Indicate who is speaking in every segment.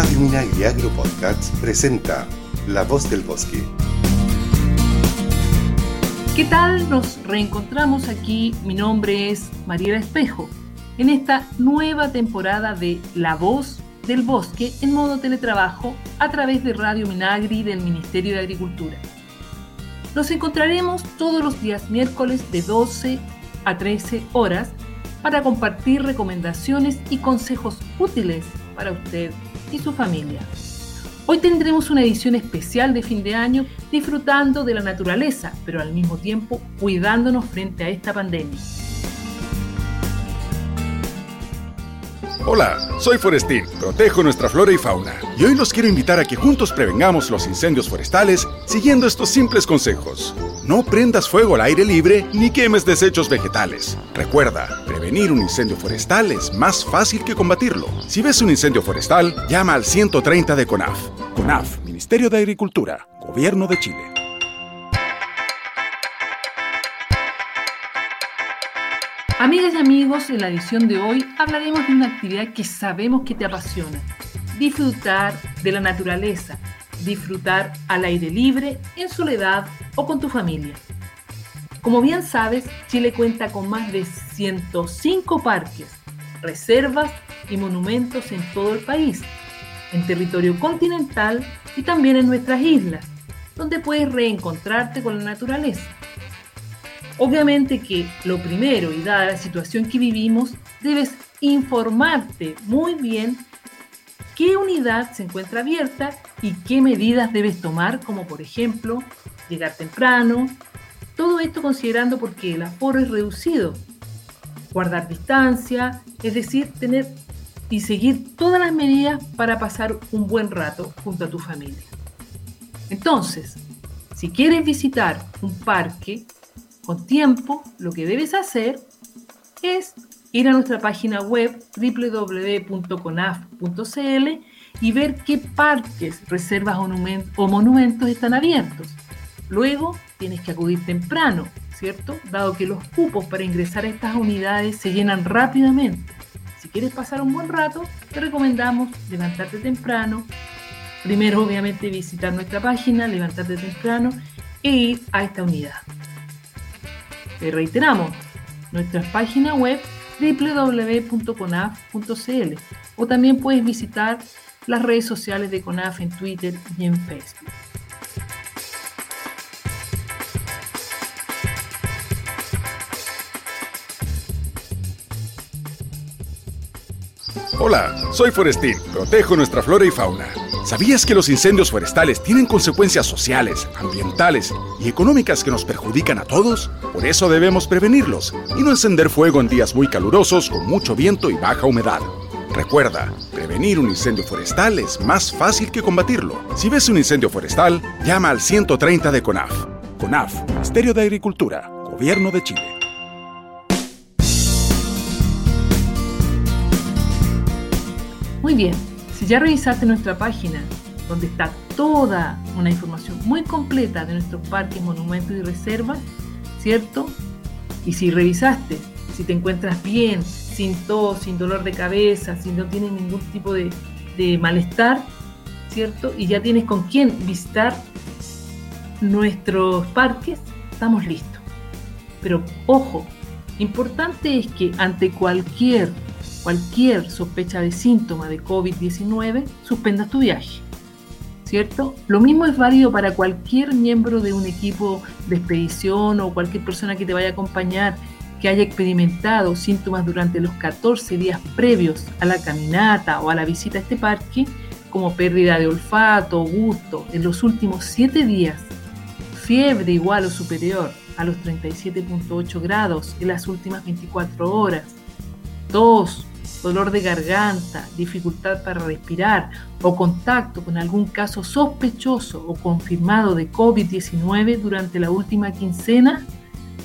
Speaker 1: Radio Minagri Agro Podcasts presenta La Voz del Bosque.
Speaker 2: ¿Qué tal? Nos reencontramos aquí. Mi nombre es Mariela Espejo en esta nueva temporada de La Voz del Bosque en modo teletrabajo a través de Radio Minagri del Ministerio de Agricultura. Nos encontraremos todos los días miércoles de 12 a 13 horas para compartir recomendaciones y consejos útiles para usted y su familia. Hoy tendremos una edición especial de fin de año disfrutando de la naturaleza, pero al mismo tiempo cuidándonos frente a esta pandemia.
Speaker 3: Hola, soy Forestín, protejo nuestra flora y fauna. Y hoy los quiero invitar a que juntos prevengamos los incendios forestales siguiendo estos simples consejos. No prendas fuego al aire libre ni quemes desechos vegetales. Recuerda, prevenir un incendio forestal es más fácil que combatirlo. Si ves un incendio forestal, llama al 130 de CONAF. CONAF, Ministerio de Agricultura, Gobierno de Chile.
Speaker 2: Amigas y amigos, en la edición de hoy hablaremos de una actividad que sabemos que te apasiona. Disfrutar de la naturaleza, disfrutar al aire libre, en soledad o con tu familia. Como bien sabes, Chile cuenta con más de 105 parques, reservas y monumentos en todo el país, en territorio continental y también en nuestras islas, donde puedes reencontrarte con la naturaleza. Obviamente que lo primero, y dada la situación que vivimos, debes informarte muy bien qué unidad se encuentra abierta y qué medidas debes tomar, como por ejemplo llegar temprano. Todo esto considerando porque el aforo es reducido. Guardar distancia, es decir, tener y seguir todas las medidas para pasar un buen rato junto a tu familia. Entonces, si quieres visitar un parque, con tiempo, lo que debes hacer es ir a nuestra página web www.conaf.cl y ver qué parques, reservas o monumentos están abiertos. Luego tienes que acudir temprano, ¿cierto? Dado que los cupos para ingresar a estas unidades se llenan rápidamente. Si quieres pasar un buen rato, te recomendamos levantarte temprano. Primero, obviamente, visitar nuestra página, levantarte temprano e ir a esta unidad. Te reiteramos, nuestra página web www.conaf.cl o también puedes visitar las redes sociales de CONAF en Twitter y en Facebook.
Speaker 3: Hola, soy Forestín, protejo nuestra flora y fauna. ¿Sabías que los incendios forestales tienen consecuencias sociales, ambientales y económicas que nos perjudican a todos? Por eso debemos prevenirlos y no encender fuego en días muy calurosos con mucho viento y baja humedad. Recuerda, prevenir un incendio forestal es más fácil que combatirlo. Si ves un incendio forestal, llama al 130 de CONAF. CONAF, Ministerio de Agricultura, Gobierno de Chile.
Speaker 2: Muy bien, si ya revisaste nuestra página, donde está toda una información muy completa de nuestros parques, monumentos y reservas, ¿cierto? Y si revisaste, si te encuentras bien, sin tos, sin dolor de cabeza, si no tienes ningún tipo de, de malestar, ¿cierto? Y ya tienes con quién visitar nuestros parques, estamos listos. Pero ojo, importante es que ante cualquier cualquier sospecha de síntoma de COVID-19, suspendas tu viaje. ¿Cierto? Lo mismo es válido para cualquier miembro de un equipo de expedición o cualquier persona que te vaya a acompañar que haya experimentado síntomas durante los 14 días previos a la caminata o a la visita a este parque, como pérdida de olfato o gusto en los últimos 7 días, fiebre igual o superior a los 37.8 grados en las últimas 24 horas, tos, dolor de garganta, dificultad para respirar o contacto con algún caso sospechoso o confirmado de COVID-19 durante la última quincena,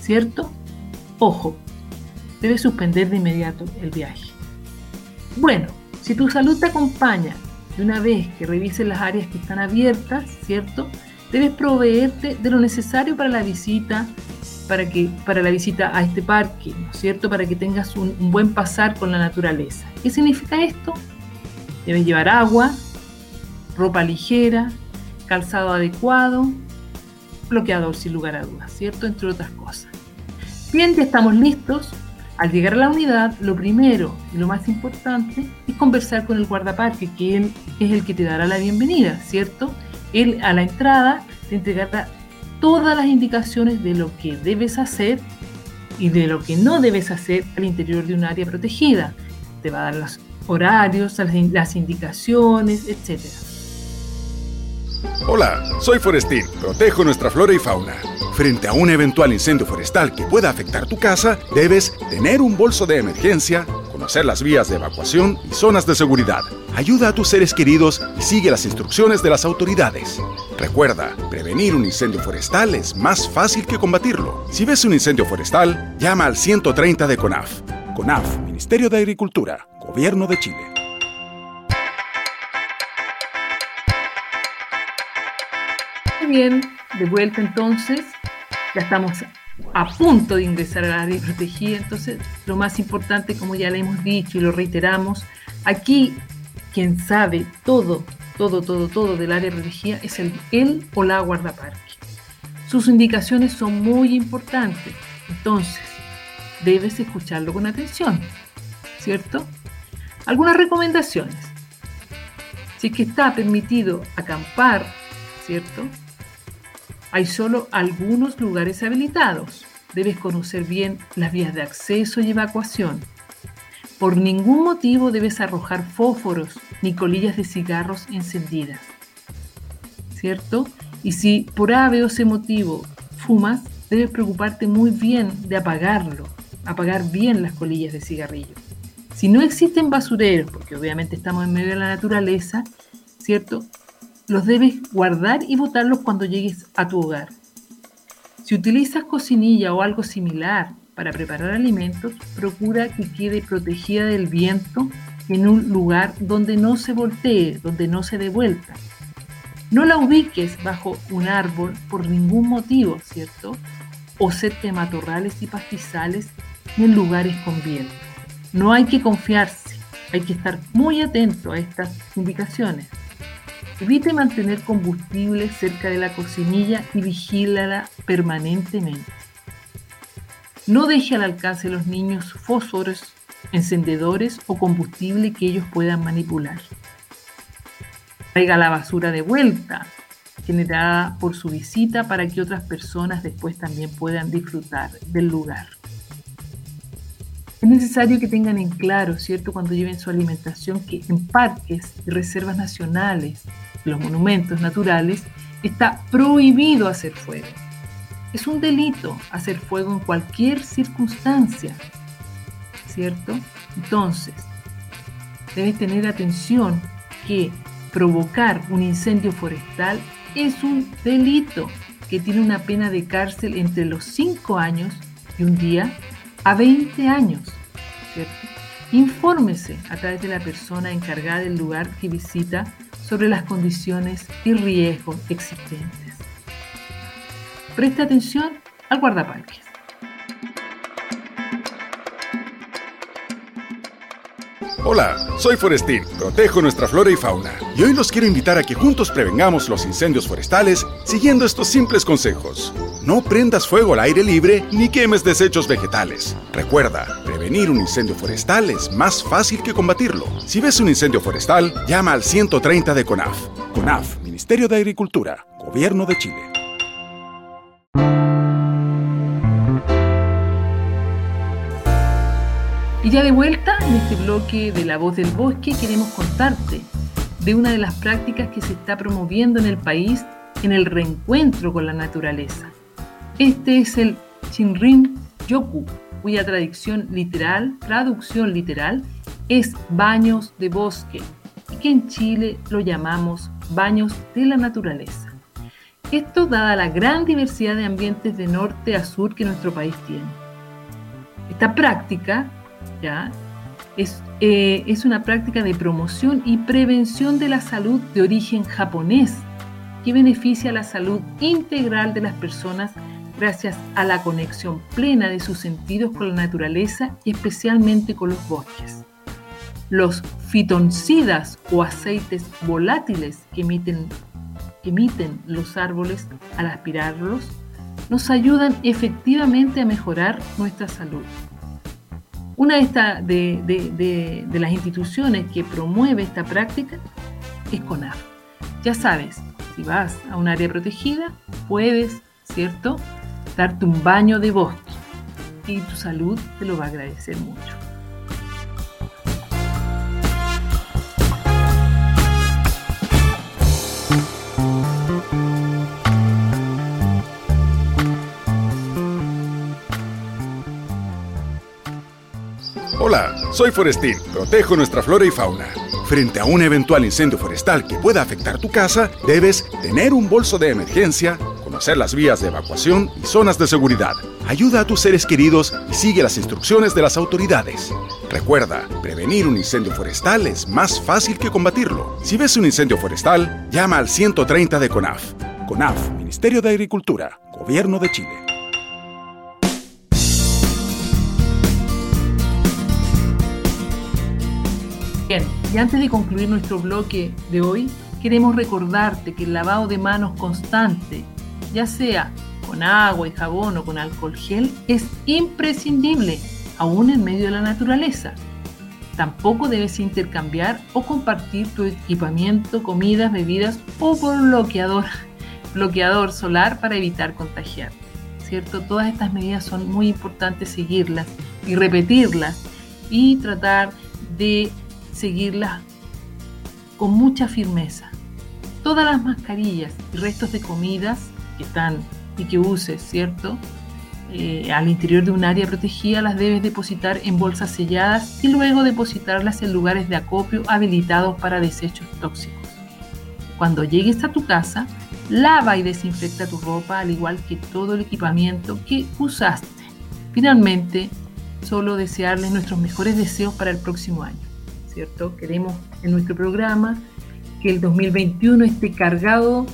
Speaker 2: ¿cierto? Ojo, debes suspender de inmediato el viaje. Bueno, si tu salud te acompaña de una vez que revises las áreas que están abiertas, ¿cierto? Debes proveerte de lo necesario para la visita para, que, para la visita a este parque, ¿no es cierto? Para que tengas un, buen pasar con la naturaleza. ¿Qué significa esto? Debes llevar agua, ropa ligera, calzado adecuado, bloqueador sin lugar a dudas, ¿cierto? Entre otras cosas. Bien, ya estamos listos. Al llegar a la unidad, lo primero y lo más importante es conversar con el guardaparque, que él es el que te dará la bienvenida, ¿cierto? Él a la entrada te entregará todas las indicaciones de lo que debes hacer y de lo que no debes hacer al interior de un área protegida. Te va a dar los horarios, las indicaciones, etc.
Speaker 3: Hola, soy Forestín. Protejo nuestra flora y fauna. Frente a un eventual incendio forestal que pueda afectar tu casa, debes tener un bolso de emergencia, conocer las vías de evacuación y zonas de seguridad. Ayuda a tus seres queridos y sigue las instrucciones de las autoridades. Recuerda, prevenir un incendio forestal es más fácil que combatirlo. Si ves un incendio forestal, llama al 130 de CONAF. CONAF, Ministerio de Agricultura, Gobierno de Chile.
Speaker 2: Muy bien, de vuelta entonces, ya estamos a punto de ingresar a la área protegida, entonces lo más importante, como ya le hemos dicho y lo reiteramos, aquí quien sabe todo, todo, todo, todo del área protegida es el, él o la guardaparque. Sus indicaciones son muy importantes, entonces debes escucharlo con atención, ¿cierto? Algunas recomendaciones. Si es que está permitido acampar, ¿cierto? Hay solo algunos lugares habilitados. Debes conocer bien las vías de acceso y evacuación. Por ningún motivo debes arrojar fósforos ni colillas de cigarros encendidas. ¿Cierto? Y si por A, B o C motivo fumas, debes preocuparte muy bien de apagarlo, apagar bien las colillas de cigarrillo. Si no existen basureros, porque obviamente estamos en medio de la naturaleza, ¿cierto? Los debes guardar y botarlos cuando llegues a tu hogar. Si utilizas cocinilla o algo similar para preparar alimentos, procura que quede protegida del viento en un lugar donde no se voltee, donde no se dé vuelta. No la ubiques bajo un árbol por ningún motivo, ¿cierto? O cerca de matorrales y pastizales en lugares con viento. No hay que confiarse, hay que estar muy atento a estas indicaciones. Evite mantener combustible cerca de la cocinilla y vigílala permanentemente. No deje al alcance de los niños fósforos, encendedores o combustible que ellos puedan manipular. Traiga la basura de vuelta, generada por su visita para que otras personas después también puedan disfrutar del lugar. Es necesario que tengan en claro, ¿cierto?, cuando lleven su alimentación, que en parques y reservas nacionales, los monumentos naturales, está prohibido hacer fuego. Es un delito hacer fuego en cualquier circunstancia, ¿cierto? Entonces, debes tener atención que provocar un incendio forestal es un delito que tiene una pena de cárcel entre los 5 años y un día a 20 años. ¿cierto? Infórmese a través de la persona encargada del lugar que visita sobre las condiciones y riesgos existentes. Preste atención al guardaparques.
Speaker 3: Hola, soy Forestín, protejo nuestra flora y fauna. Y hoy los quiero invitar a que juntos prevengamos los incendios forestales siguiendo estos simples consejos. No prendas fuego al aire libre ni quemes desechos vegetales. Recuerda, prevenir un incendio forestal es más fácil que combatirlo. Si ves un incendio forestal, llama al 130 de CONAF. CONAF, Ministerio de Agricultura, Gobierno de Chile.
Speaker 2: Y ya de vuelta en este bloque de La Voz del Bosque queremos contarte de una de las prácticas que se está promoviendo en el país en el reencuentro con la naturaleza. Este es el Shinrin Yoku, cuya traducción literal, traducción literal es baños de bosque y que en Chile lo llamamos baños de la naturaleza. Esto dada la gran diversidad de ambientes de norte a sur que nuestro país tiene. Esta práctica eh, es una práctica de promoción y prevención de la salud de origen japonés que beneficia la salud integral de las personas gracias a la conexión plena de sus sentidos con la naturaleza y especialmente con los bosques. Los fitoncidas o aceites volátiles que emiten los árboles al aspirarlos nos ayudan efectivamente a mejorar nuestra salud. Una de, las instituciones que promueve esta práctica es CONAF. Ya sabes, si vas a un área protegida, puedes, ¿cierto?, darte un baño de bosque y tu salud te lo va a agradecer mucho.
Speaker 3: Soy Forestín. Protejo nuestra flora y fauna. Frente a un eventual incendio forestal que pueda afectar tu casa, debes tener un bolso de emergencia, conocer las vías de evacuación y zonas de seguridad. Ayuda a tus seres queridos y sigue las instrucciones de las autoridades. Recuerda, prevenir un incendio forestal es más fácil que combatirlo. Si ves un incendio forestal, llama al 130 de CONAF. CONAF, Ministerio de Agricultura, Gobierno de Chile.
Speaker 2: Y antes de concluir nuestro bloque de hoy, queremos recordarte que el lavado de manos constante, ya sea con agua y jabón o con alcohol gel, es imprescindible, aún en medio de la naturaleza. Tampoco debes intercambiar o compartir tu equipamiento, comidas, bebidas o por bloqueador, bloqueador solar para evitar contagiar. ¿Cierto? Todas estas medidas son muy importantes seguirlas y repetirlas y tratar de seguirlas con mucha firmeza. Todas las mascarillas y restos de comidas que están y que uses, ¿cierto? Eh, al interior de un área protegida las debes depositar en bolsas selladas y luego depositarlas en lugares de acopio habilitados para desechos tóxicos. Cuando llegues a tu casa, lava y desinfecta tu ropa al igual que todo el equipamiento que usaste. Finalmente, solo desearles nuestros mejores deseos para el próximo año. ¿Cierto? Queremos en nuestro programa que el 2021 esté cargado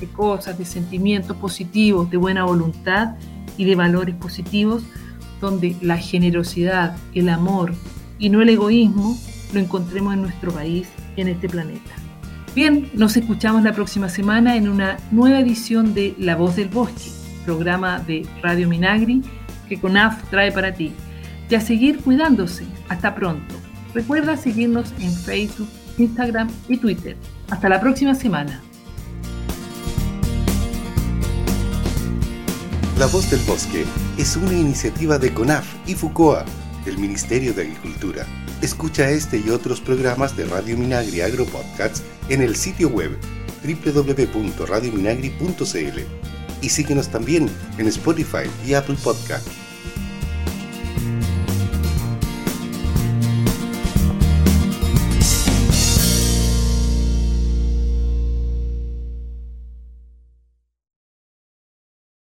Speaker 2: de cosas, de sentimientos positivos, de buena voluntad y de valores positivos, donde la generosidad, el amor y no el egoísmo lo encontremos en nuestro país y en este planeta. Bien, nos escuchamos la próxima semana en una nueva edición de La Voz del Bosque, programa de Radio Minagri que CONAF trae para ti. Y a seguir cuidándose. Hasta pronto. Recuerda seguirnos en Facebook, Instagram y Twitter. Hasta la próxima semana.
Speaker 1: La Voz del Bosque es una iniciativa de CONAF y FUCOA, del Ministerio de Agricultura. Escucha este y otros programas de Radio Minagri Agro Podcasts en el sitio web www.radiominagri.cl y síguenos también en Spotify y Apple Podcasts.